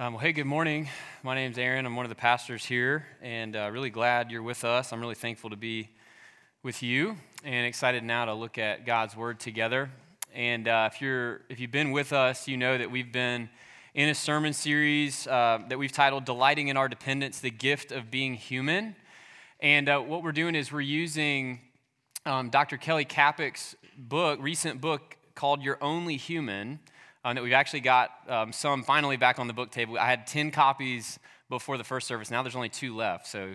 Um, well, hey, good morning. My name's Aaron. I'm one of the pastors here, and uh, really glad you're with us. I'm really thankful to be with you, and excited now to look at God's Word together. And uh, if you're if you've been with us, you know that we've been in a sermon series uh, that we've titled "Delighting in Our Dependence: The Gift of Being Human." And uh, what we're doing is we're using um, Dr. Kelly Kapic's book, recent book called "You're Only Human." Um, that we've actually got um, some finally back on the book table. I had 10 copies before the first service. Now there's only two left. So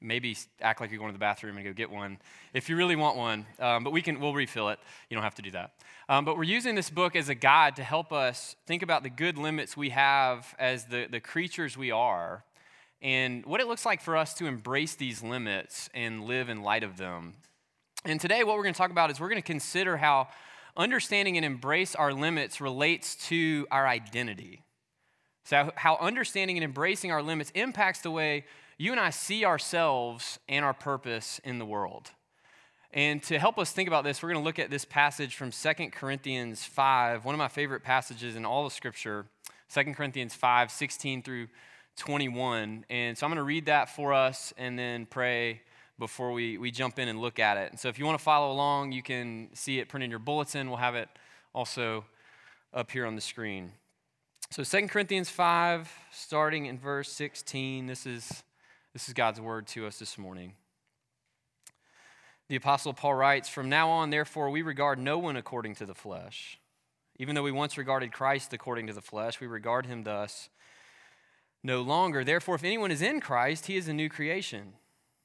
maybe act like you're going to the bathroom and go get one if you really want one. Um, but we can, we'll refill it. You don't have to do that. Um, but we're using this book as a guide to help us think about the good limits we have as the, the creatures we are and what it looks like for us to embrace these limits and live in light of them. And today, what we're going to talk about is we're going to consider how understanding and embrace our limits relates to our identity. So, how understanding and embracing our limits impacts the way you and I see ourselves and our purpose in the world. And to help us think about this, we're going to look at this passage from 2 Corinthians 5, one of my favorite passages in all of Scripture, 2 Corinthians 5, 16 through 21. And so I'm going to read that for us and then pray before we, we jump in and look at it. And so if you want to follow along, you can see it printed in your bulletin. We'll have it also up here on the screen. So 2 Corinthians 5, starting in verse 16, this is, this is God's word to us this morning. The Apostle Paul writes, From now on, therefore, we regard no one according to the flesh. Even though we once regarded Christ according to the flesh, we regard him thus no longer. Therefore, if anyone is in Christ, he is a new creation.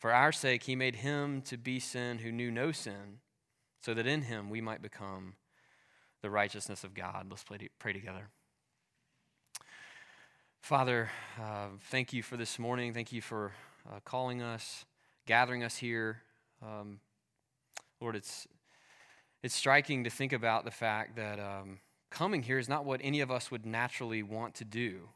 For our sake, he made him to be sin who knew no sin, so that in him we might become the righteousness of God. Let's pray together. Father, uh, thank you for this morning. Thank you for uh, calling us, gathering us here. Um, Lord, it's, it's striking to think about the fact that um, coming here is not what any of us would naturally want to do.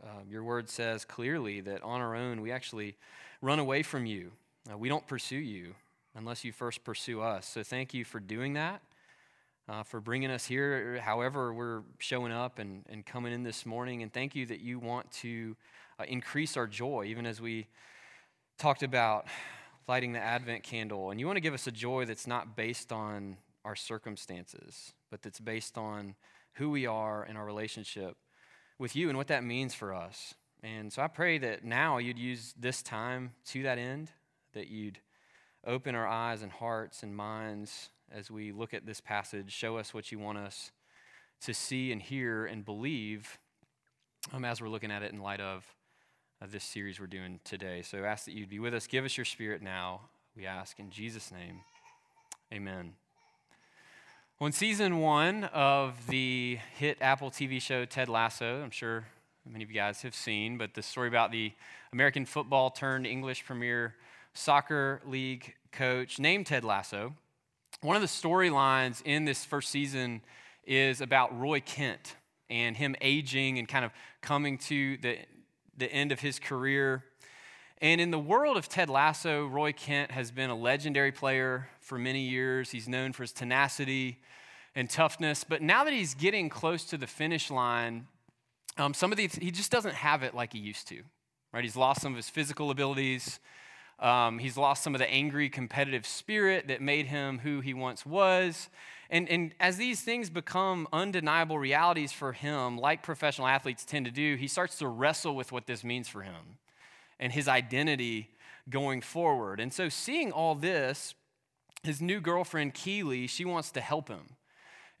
Um, your word says clearly that on our own we actually run away from you. Uh, we don't pursue you unless you first pursue us. So thank you for doing that, uh, for bringing us here, however, we're showing up and, and coming in this morning. And thank you that you want to uh, increase our joy, even as we talked about lighting the Advent candle. And you want to give us a joy that's not based on our circumstances, but that's based on who we are and our relationship with you and what that means for us. And so I pray that now you'd use this time to that end, that you'd open our eyes and hearts and minds as we look at this passage, show us what you want us to see and hear and believe um, as we're looking at it in light of uh, this series we're doing today. So I ask that you'd be with us. Give us your spirit now, we ask in Jesus' name. Amen. Well, in season one of the hit Apple TV show Ted Lasso, I'm sure many of you guys have seen, but the story about the American football turned English Premier Soccer League coach named Ted Lasso. One of the storylines in this first season is about Roy Kent and him aging and kind of coming to the, the end of his career. And in the world of Ted Lasso, Roy Kent has been a legendary player for many years. He's known for his tenacity and toughness. But now that he's getting close to the finish line, um, some of these, he just doesn't have it like he used to, right? He's lost some of his physical abilities. Um, he's lost some of the angry, competitive spirit that made him who he once was. And, and as these things become undeniable realities for him, like professional athletes tend to do, he starts to wrestle with what this means for him and his identity going forward. And so, seeing all this, his new girlfriend, Keeley, she wants to help him.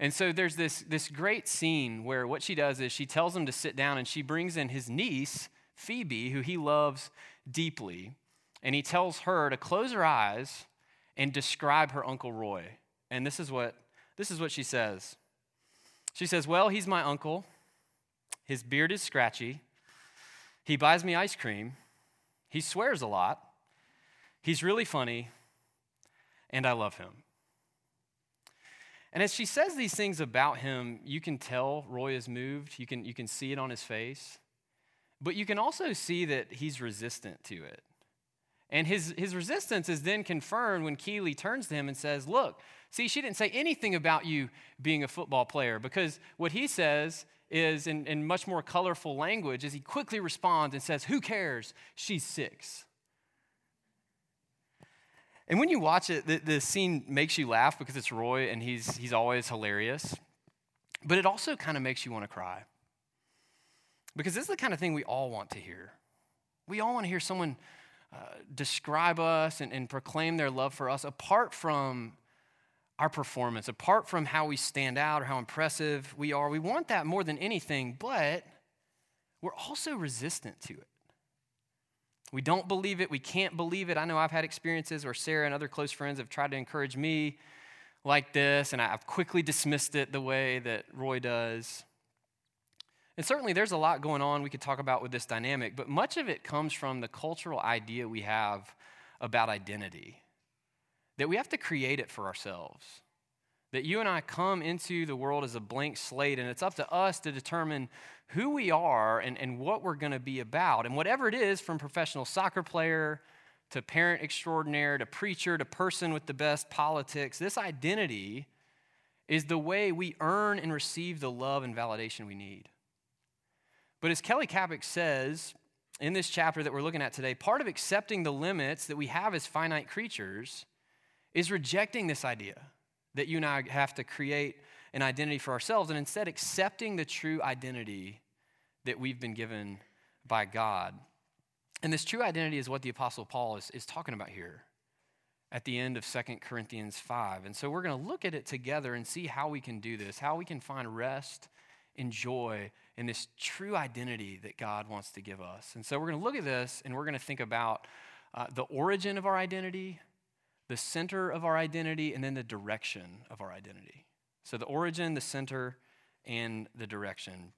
And so there's this, this great scene where what she does is she tells him to sit down and she brings in his niece, Phoebe, who he loves deeply. And he tells her to close her eyes and describe her Uncle Roy. And this is what, this is what she says. She says, Well, he's my uncle. His beard is scratchy. He buys me ice cream. He swears a lot. He's really funny. And I love him. And as she says these things about him, you can tell Roy is moved. You can, you can see it on his face. But you can also see that he's resistant to it. And his, his resistance is then confirmed when Keeley turns to him and says, Look, see, she didn't say anything about you being a football player because what he says is, in, in much more colorful language, is he quickly responds and says, Who cares? She's six. And when you watch it, the, the scene makes you laugh because it's Roy and he's, he's always hilarious. But it also kind of makes you want to cry. Because this is the kind of thing we all want to hear. We all want to hear someone uh, describe us and, and proclaim their love for us apart from our performance, apart from how we stand out or how impressive we are. We want that more than anything, but we're also resistant to it. We don't believe it. We can't believe it. I know I've had experiences where Sarah and other close friends have tried to encourage me like this, and I've quickly dismissed it the way that Roy does. And certainly there's a lot going on we could talk about with this dynamic, but much of it comes from the cultural idea we have about identity that we have to create it for ourselves. That you and I come into the world as a blank slate, and it's up to us to determine who we are and, and what we're going to be about. And whatever it is, from professional soccer player to parent extraordinaire to preacher to person with the best politics, this identity is the way we earn and receive the love and validation we need. But as Kelly Kapic says in this chapter that we're looking at today, part of accepting the limits that we have as finite creatures is rejecting this idea that you and I have to create an identity for ourselves and instead accepting the true identity that we've been given by God. And this true identity is what the Apostle Paul is, is talking about here at the end of Second Corinthians 5. And so we're going to look at it together and see how we can do this, how we can find rest and joy in this true identity that God wants to give us. And so we're going to look at this and we're going to think about uh, the origin of our identity, the center of our identity, and then the direction of our identity. So the origin, the center, and the direction.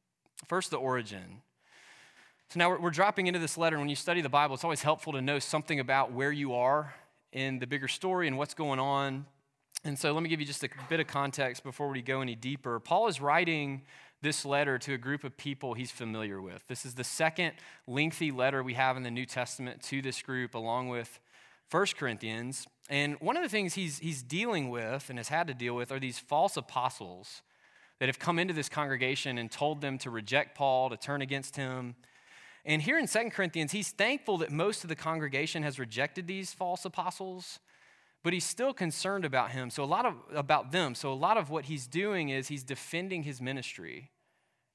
First, the origin. So now we're, dropping into this letter. And when you study the Bible, it's always helpful to know something about where you are in the bigger story and what's going on. And so let me give you just a bit of context before we go any deeper. Paul is writing this letter to a group of people he's familiar with. This is the second lengthy letter we have in the New Testament to this group, along with 1 Corinthians. And one of the things he's, he's dealing with and has had to deal with are these false apostles that have come into this congregation and told them to reject Paul, to turn against him. And here in 2 Corinthians, he's thankful that most of the congregation has rejected these false apostles, but he's still concerned about him. So a lot of about them. So a lot of what he's doing is he's defending his ministry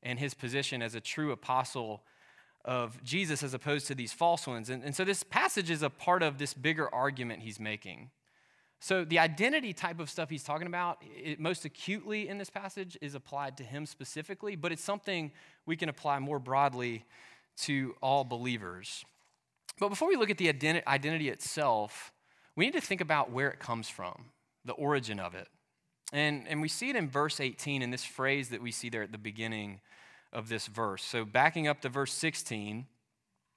and his position as a true apostle of Jesus as opposed to these false ones. And, and so this passage is a part of this bigger argument he's making. So the identity type of stuff he's talking about, it, most acutely in this passage, is applied to him specifically, but it's something we can apply more broadly to all believers. But before we look at the identi- identity itself, we need to think about where it comes from, the origin of it. And, and we see it in verse 18 in this phrase that we see there at the beginning of this verse. So, backing up to verse 16,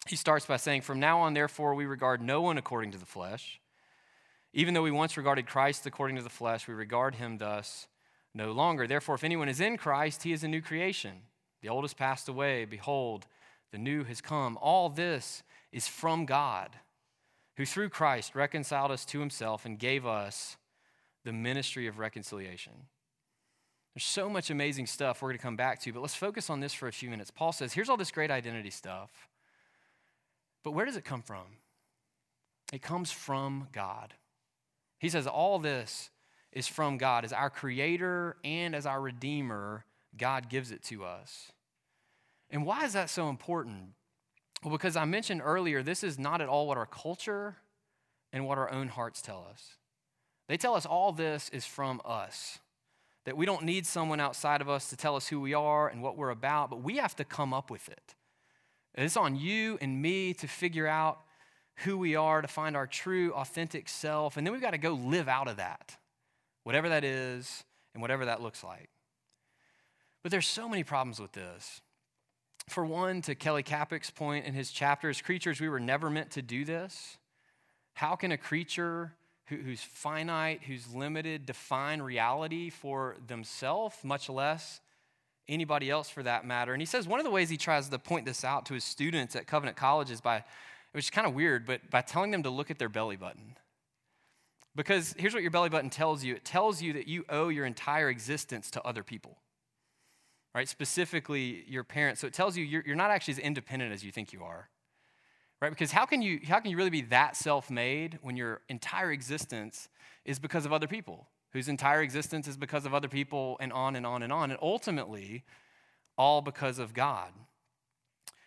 he starts by saying, From now on, therefore, we regard no one according to the flesh. Even though we once regarded Christ according to the flesh, we regard him thus no longer. Therefore, if anyone is in Christ, he is a new creation. The old has passed away. Behold, the new has come. All this is from God, who through Christ reconciled us to himself and gave us the ministry of reconciliation. There's so much amazing stuff we're going to come back to, but let's focus on this for a few minutes. Paul says, here's all this great identity stuff, but where does it come from? It comes from God. He says, all this is from God. As our creator and as our redeemer, God gives it to us. And why is that so important? Well, because I mentioned earlier, this is not at all what our culture and what our own hearts tell us. They tell us all this is from us that we don't need someone outside of us to tell us who we are and what we're about, but we have to come up with it. It's on you and me to figure out who we are, to find our true, authentic self, and then we've got to go live out of that, whatever that is and whatever that looks like. But there's so many problems with this. for one, to Kelly Kapic's point in his chapter, as creatures, we were never meant to do this. How can a creature who, who's finite, who's limited, define reality for themselves, much less anybody else for that matter? And he says one of the ways he tries to point this out to his students at Covenant College is by, which is kind of weird, but by telling them to look at their belly button. Because here's what your belly button tells you it tells you that you owe your entire existence to other people right? Specifically, your parents. So it tells you you're, you're not actually as independent as you think you are, right? Because how can you, how can you really be that self made when your entire existence is because of other people, whose entire existence is because of other people, and on and on and on, and ultimately, all because of God?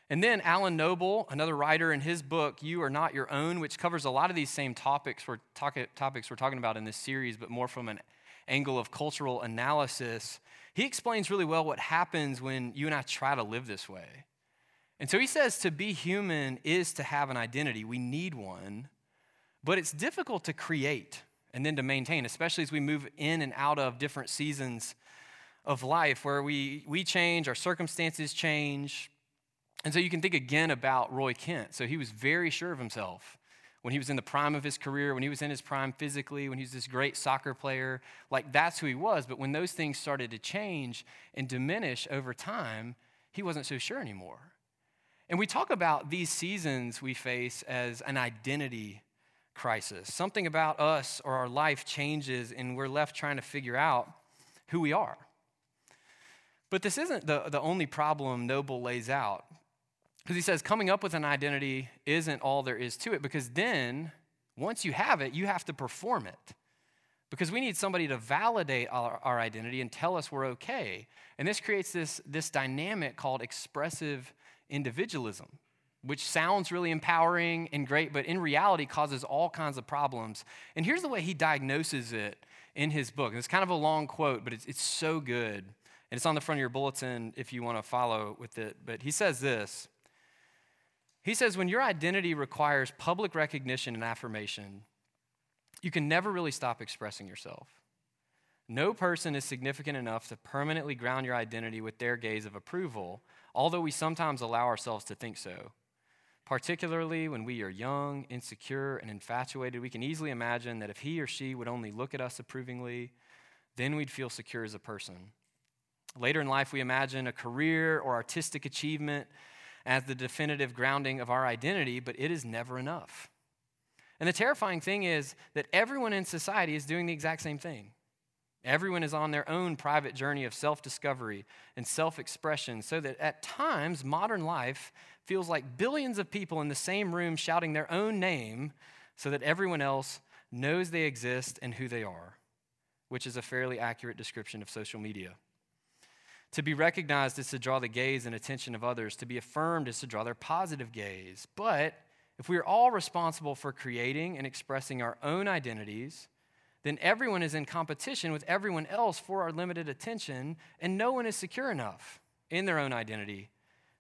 And then Alan Noble, another writer in his book, You Are Not Your Own, which covers a lot of these same topics we're, talk, topics we're talking about in this series, but more from an angle of cultural analysis. He explains really well what happens when you and I try to live this way. And so he says to be human is to have an identity. We need one, but it's difficult to create and then to maintain, especially as we move in and out of different seasons of life where we, we change, our circumstances change. And so you can think again about Roy Kent. So he was very sure of himself when he was in the prime of his career, when he was in his prime physically, when he was this great soccer player, like that's who he was. But when those things started to change and diminish over time, he wasn't so sure anymore. And we talk about these seasons we face as an identity crisis. Something about us or our life changes, and we're left trying to figure out who we are. But this isn't the, the only problem Noble lays out. Because he says coming up with an identity isn't all there is to it, because then, once you have it, you have to perform it. Because we need somebody to validate our, our identity and tell us we're okay. And this creates this, this dynamic called expressive individualism, which sounds really empowering and great, but in reality causes all kinds of problems. And here's the way he diagnoses it in his book. And it's kind of a long quote, but it's, it's so good. And it's on the front of your bulletin if you want to follow with it. But he says this he says, when your identity requires public recognition and affirmation, you can never really stop expressing yourself. No person is significant enough to permanently ground your identity with their gaze of approval, although we sometimes allow ourselves to think so. Particularly when we are young, insecure, and infatuated, we can easily imagine that if he or she would only look at us approvingly, then we'd feel secure as a person. Later in life, we imagine a career or artistic achievement as the definitive grounding of our identity, but it is never enough. And the terrifying thing is that everyone in society is doing the exact same thing. Everyone is on their own private journey of self discovery and self expression, so that at times modern life feels like billions of people in the same room shouting their own name so that everyone else knows they exist and who they are, which is a fairly accurate description of social media. To be recognized is to draw the gaze and attention of others. To be affirmed is to draw their positive gaze. But if we are all responsible for creating and expressing our own identities, then everyone is in competition with everyone else for our limited attention, and no one is secure enough in their own identity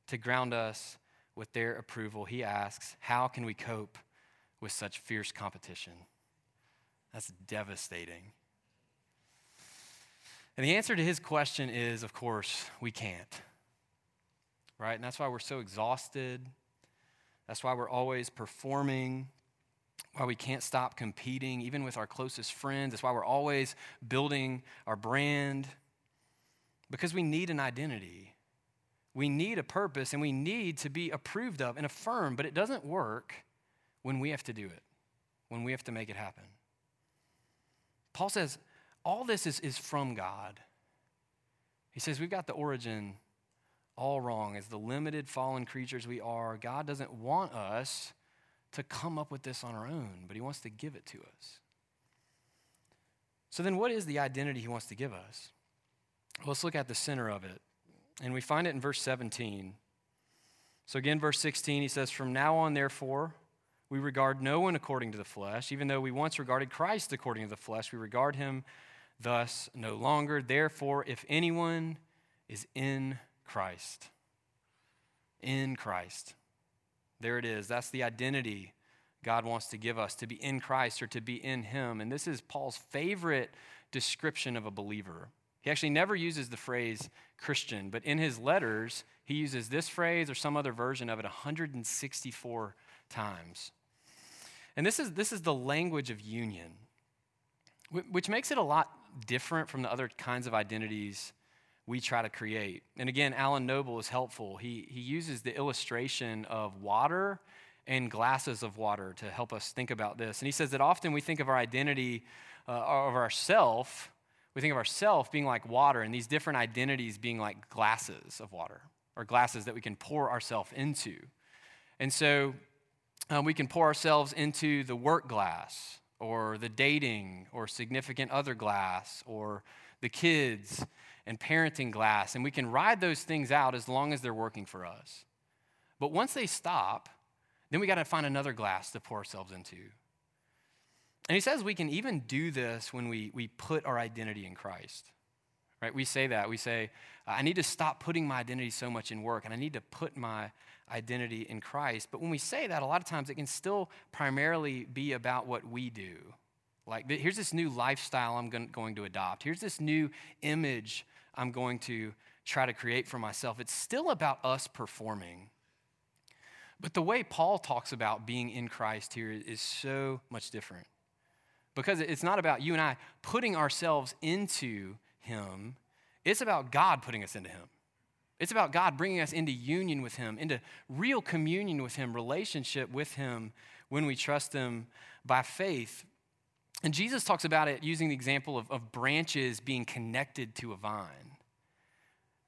to ground us with their approval. He asks, How can we cope with such fierce competition? That's devastating. And the answer to his question is, of course, we can't. Right? And that's why we're so exhausted. That's why we're always performing, why we can't stop competing, even with our closest friends. That's why we're always building our brand, because we need an identity. We need a purpose and we need to be approved of and affirmed, but it doesn't work when we have to do it, when we have to make it happen. Paul says, all this is, is from God. He says we've got the origin all wrong. As the limited fallen creatures we are, God doesn't want us to come up with this on our own, but He wants to give it to us. So then, what is the identity He wants to give us? Well, let's look at the center of it. And we find it in verse 17. So, again, verse 16, he says, From now on, therefore, we regard no one according to the flesh. Even though we once regarded Christ according to the flesh, we regard him thus no longer. Therefore, if anyone is in Christ, in Christ, there it is. That's the identity God wants to give us to be in Christ or to be in Him. And this is Paul's favorite description of a believer. He actually never uses the phrase Christian, but in his letters, he uses this phrase or some other version of it 164 times. And this is, this is the language of union, which makes it a lot different from the other kinds of identities we try to create. And again, Alan Noble is helpful. He, he uses the illustration of water and glasses of water to help us think about this. And he says that often we think of our identity uh, of ourself, we think of ourself being like water and these different identities being like glasses of water or glasses that we can pour ourselves into. And so um, we can pour ourselves into the work glass or the dating or significant other glass or the kids and parenting glass, and we can ride those things out as long as they're working for us. But once they stop, then we got to find another glass to pour ourselves into. And he says we can even do this when we, we put our identity in Christ. Right? We say that. We say, I need to stop putting my identity so much in work, and I need to put my identity in Christ. But when we say that, a lot of times it can still primarily be about what we do. Like, here's this new lifestyle I'm going to adopt. Here's this new image I'm going to try to create for myself. It's still about us performing. But the way Paul talks about being in Christ here is so much different. Because it's not about you and I putting ourselves into Him, it's about God putting us into Him. It's about God bringing us into union with Him, into real communion with Him, relationship with Him when we trust Him by faith. And Jesus talks about it using the example of, of branches being connected to a vine.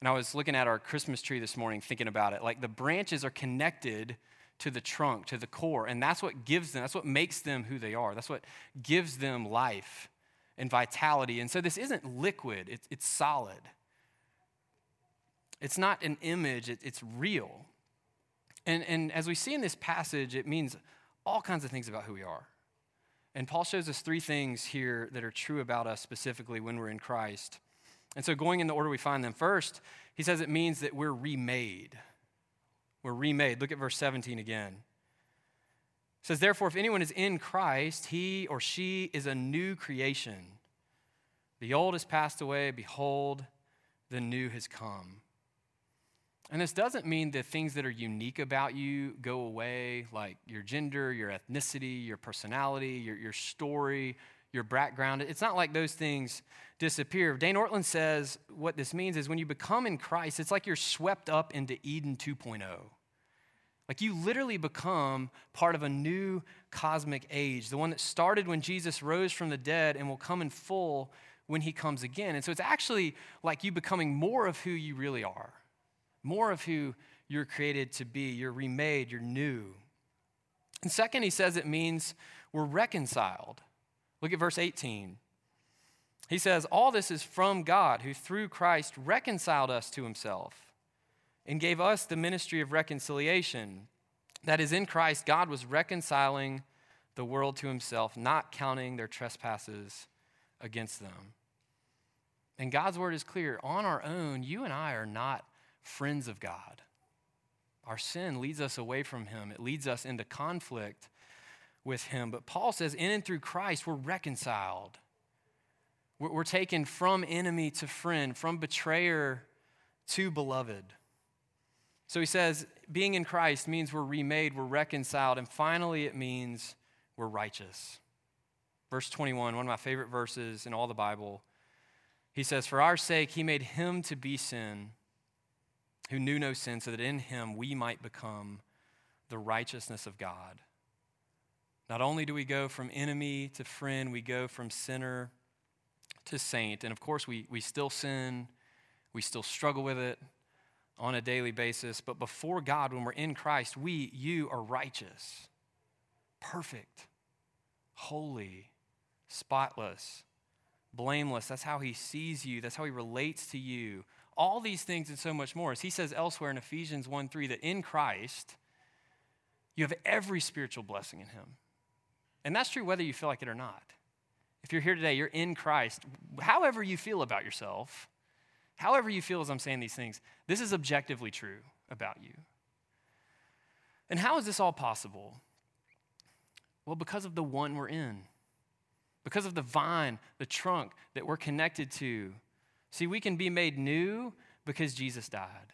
And I was looking at our Christmas tree this morning thinking about it. Like the branches are connected to the trunk, to the core, and that's what gives them, that's what makes them who they are. That's what gives them life and vitality. And so this isn't liquid, it's, it's solid. It's not an image, it, it's real. And, and as we see in this passage, it means all kinds of things about who we are. And Paul shows us three things here that are true about us specifically when we're in Christ. And so, going in the order we find them, first, he says it means that we're remade. We're remade. Look at verse 17 again. It says, Therefore, if anyone is in Christ, he or she is a new creation. The old has passed away. Behold, the new has come. And this doesn't mean that things that are unique about you go away, like your gender, your ethnicity, your personality, your, your story, your background. It's not like those things disappear. Dane Ortlund says what this means is when you become in Christ, it's like you're swept up into Eden 2.0. Like you literally become part of a new cosmic age, the one that started when Jesus rose from the dead and will come in full when he comes again. And so it's actually like you becoming more of who you really are more of who you're created to be. You're remade, you're new. And second, he says it means we're reconciled. Look at verse 18. He says, All this is from God, who through Christ reconciled us to himself and gave us the ministry of reconciliation. That is, in Christ, God was reconciling the world to himself, not counting their trespasses against them. And God's word is clear on our own, you and I are not friends of God. Our sin leads us away from Him, it leads us into conflict with Him. But Paul says, in and through Christ, we're reconciled. We're taken from enemy to friend, from betrayer to beloved. So he says, being in Christ means we're remade, we're reconciled, and finally it means we're righteous. Verse 21, one of my favorite verses in all the Bible. He says, For our sake, he made him to be sin who knew no sin, so that in him we might become the righteousness of God. Not only do we go from enemy to friend, we go from sinner to saint. And of course, we, we still sin, we still struggle with it on a daily basis. But before God, when we're in Christ, we, you, are righteous, perfect, holy, spotless, blameless. That's how He sees you, that's how He relates to you all these things and so much more. As he says elsewhere in Ephesians 1 3, that in Christ, you have every spiritual blessing in him. And that's true whether you feel like it or not. If you're here today, you're in Christ, however you feel about yourself, however you feel as I'm saying these things, this is objectively true about you. And how is this all possible? Well, because of the one we're in, because of the vine, the trunk that we're connected to, See, we can be made new because Jesus died.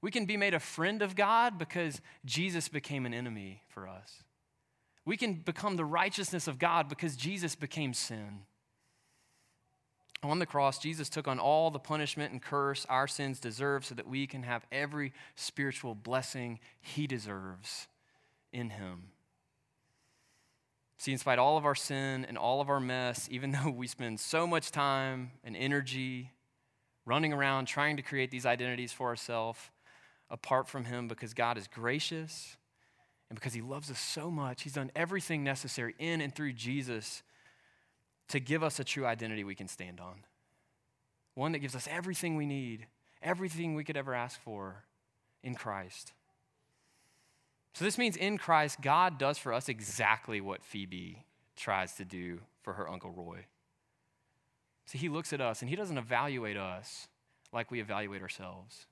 We can be made a friend of God because Jesus became an enemy for us. We can become the righteousness of God because Jesus became sin. On the cross, Jesus took on all the punishment and curse our sins deserve so that we can have every spiritual blessing he deserves in him. See, in spite of all of our sin and all of our mess, even though we spend so much time and energy running around trying to create these identities for ourselves apart from him because God is gracious and because he loves us so much, he's done everything necessary in and through Jesus to give us a true identity we can stand on. One that gives us everything we need, everything we could ever ask for in Christ. So, this means in Christ, God does for us exactly what Phoebe tries to do for her Uncle Roy. See, he looks at us and he doesn't evaluate us like we evaluate ourselves.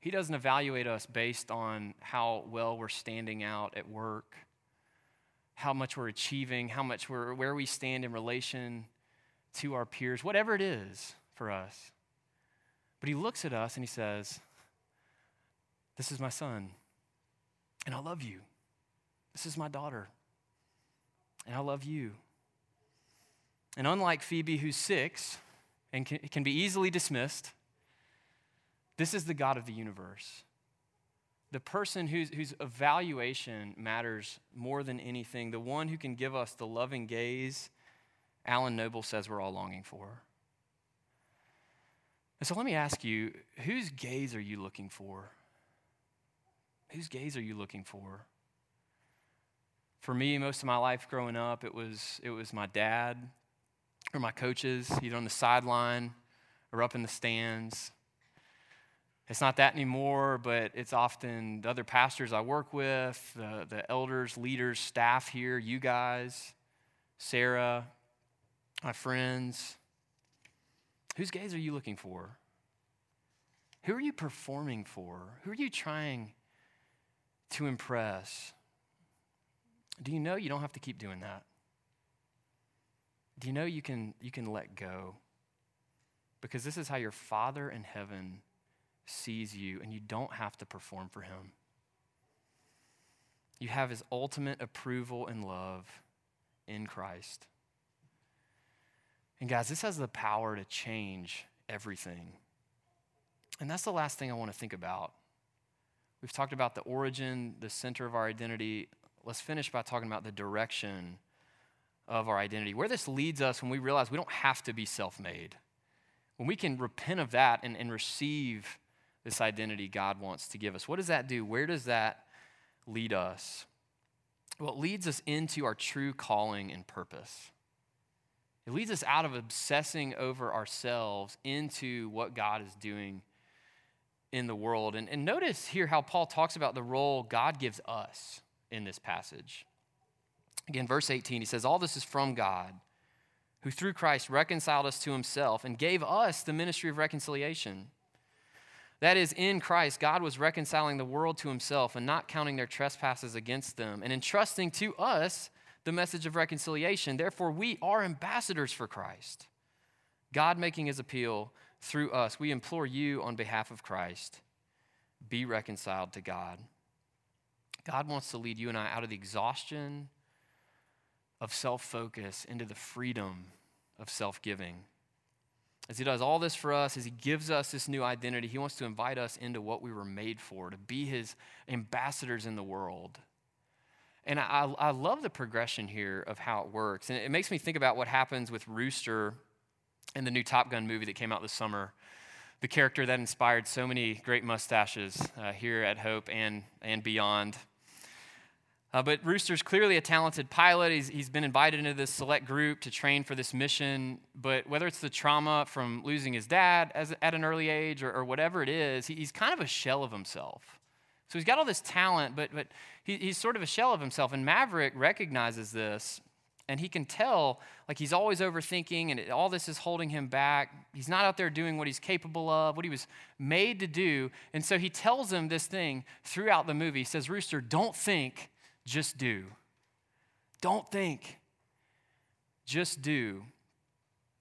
He doesn't evaluate us based on how well we're standing out at work how much we're achieving, how much we're, where we stand in relation to our peers, whatever it is for us. But he looks at us and he says, This is my son, and I love you. This is my daughter, and I love you. And unlike Phoebe, who's six and can, can be easily dismissed, this is the God of the universe the person whose, whose evaluation matters more than anything, the one who can give us the loving gaze Alan Noble says we're all longing for. And so let me ask you whose gaze are you looking for? Whose gaze are you looking for? For me, most of my life growing up, it was, it was my dad or my coaches, either on the sideline or up in the stands. It's not that anymore, but it's often the other pastors I work with, the, the elders, leaders, staff here, you guys, Sarah, my friends. Whose gaze are you looking for? Who are you performing for? Who are you trying to impress? Do you know you don't have to keep doing that? Do you know you can, you can let go? Because this is how your Father in heaven sees you, and you don't have to perform for him. You have his ultimate approval and love in Christ. And guys, this has the power to change everything. And that's the last thing I want to think about. We've talked about the origin, the center of our identity. Let's finish by talking about the direction of our identity. Where this leads us when we realize we don't have to be self made. When we can repent of that and, and receive this identity God wants to give us. What does that do? Where does that lead us? Well, it leads us into our true calling and purpose. It leads us out of obsessing over ourselves into what God is doing in the world. And, and notice here how Paul talks about the role God gives us in this passage. Again, verse 18, he says, All this is from God, who through Christ reconciled us to himself and gave us the ministry of reconciliation. That is, in Christ, God was reconciling the world to himself and not counting their trespasses against them and entrusting to us the message of reconciliation. Therefore, we are ambassadors for Christ. God making his appeal through us. We implore you on behalf of Christ be reconciled to God. God wants to lead you and I out of the exhaustion of self focus into the freedom of self giving. As He does all this for us, as He gives us this new identity, He wants to invite us into what we were made for, to be His ambassadors in the world. And I, I love the progression here of how it works. And it makes me think about what happens with Rooster in the new Top Gun movie that came out this summer. The character that inspired so many great mustaches uh, here at Hope and, and beyond. Uh, but Rooster's clearly a talented pilot. He's, he's been invited into this select group to train for this mission. But whether it's the trauma from losing his dad as, at an early age or, or whatever it is, he, he's kind of a shell of himself. So he's got all this talent, but, but he, he's sort of a shell of himself. And Maverick recognizes this, and he can tell, like, he's always overthinking, and all this is holding him back. He's not out there doing what he's capable of, what he was made to do. And so he tells him this thing throughout the movie. He says, Rooster, don't think just do. Don't think, just do.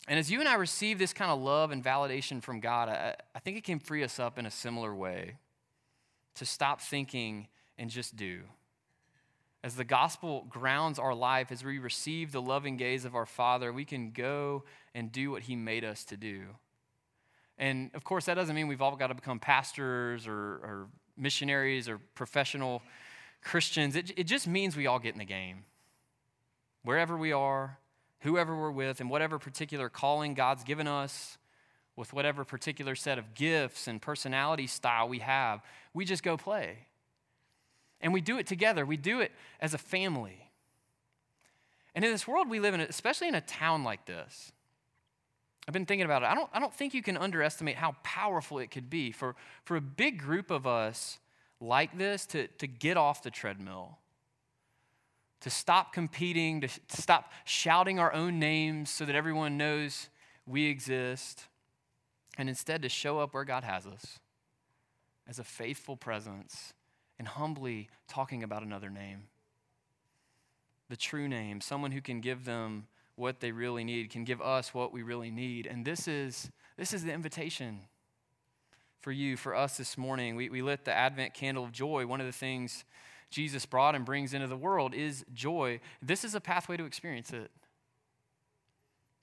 And as you and I receive this kind of love and validation from God, I, I think it can free us up in a similar way to stop thinking and just do. As the gospel grounds our life, as we receive the loving gaze of our Father, we can go and do what He made us to do. And of course, that doesn't mean we've all got to become pastors or, or missionaries or professional Christians. It, it just means we all get in the game. Wherever we are, whoever we're with, and whatever particular calling God's given us, with whatever particular set of gifts and personality style we have, we just go play. And we do it together, we do it as a family. And in this world we live in, especially in a town like this, I've been thinking about it. I don't, I don't think you can underestimate how powerful it could be for, for a big group of us like this to, to get off the treadmill, to stop competing, to, to stop shouting our own names so that everyone knows we exist, and instead to show up where God has us as a faithful presence and humbly talking about another name. The true name, someone who can give them what they really need, can give us what we really need. And this is, this is the invitation for you, for us this morning. We, we lit the Advent candle of joy. One of the things Jesus brought and brings into the world is joy. This is a pathway to experience it.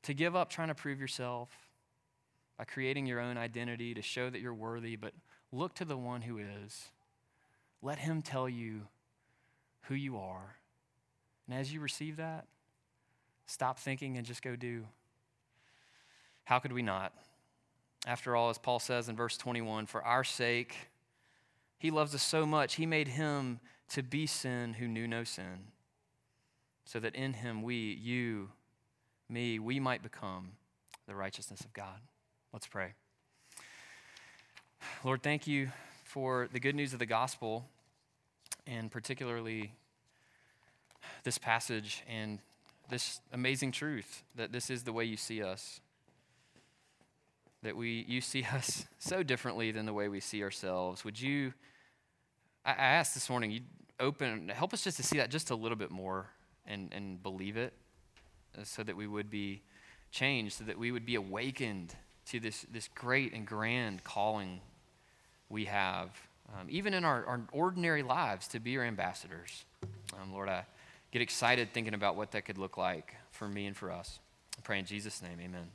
To give up trying to prove yourself by creating your own identity to show that you're worthy, but look to the one who is. Let him tell you who you are. And as you receive that, stop thinking and just go do. How could we not? After all, as Paul says in verse 21, for our sake, he loves us so much, he made him to be sin who knew no sin, so that in him we, you, me, we might become the righteousness of God. Let's pray. Lord, thank you for the good news of the gospel, and particularly this passage and this amazing truth that this is the way you see us. That we, you see us so differently than the way we see ourselves. Would you, I, asked this morning, you open, help us just to see that just a little bit more and, and believe it uh, so that we would be changed, so that we would be awakened to this, this great and grand calling we have, um, even in our, our ordinary lives, to be your ambassadors. Um, Lord, I get excited thinking about what that could look like for me and for us. I pray in Jesus' name, amen.